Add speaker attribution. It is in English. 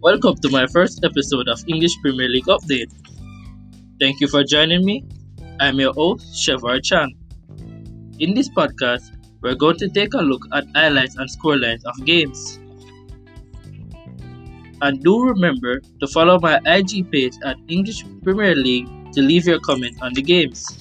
Speaker 1: Welcome to my first episode of English Premier League Update. Thank you for joining me. I'm your host, Shevar Chan. In this podcast, we're going to take a look at highlights and scorelines of games. And do remember to follow my IG page at English Premier League to leave your comment on the games.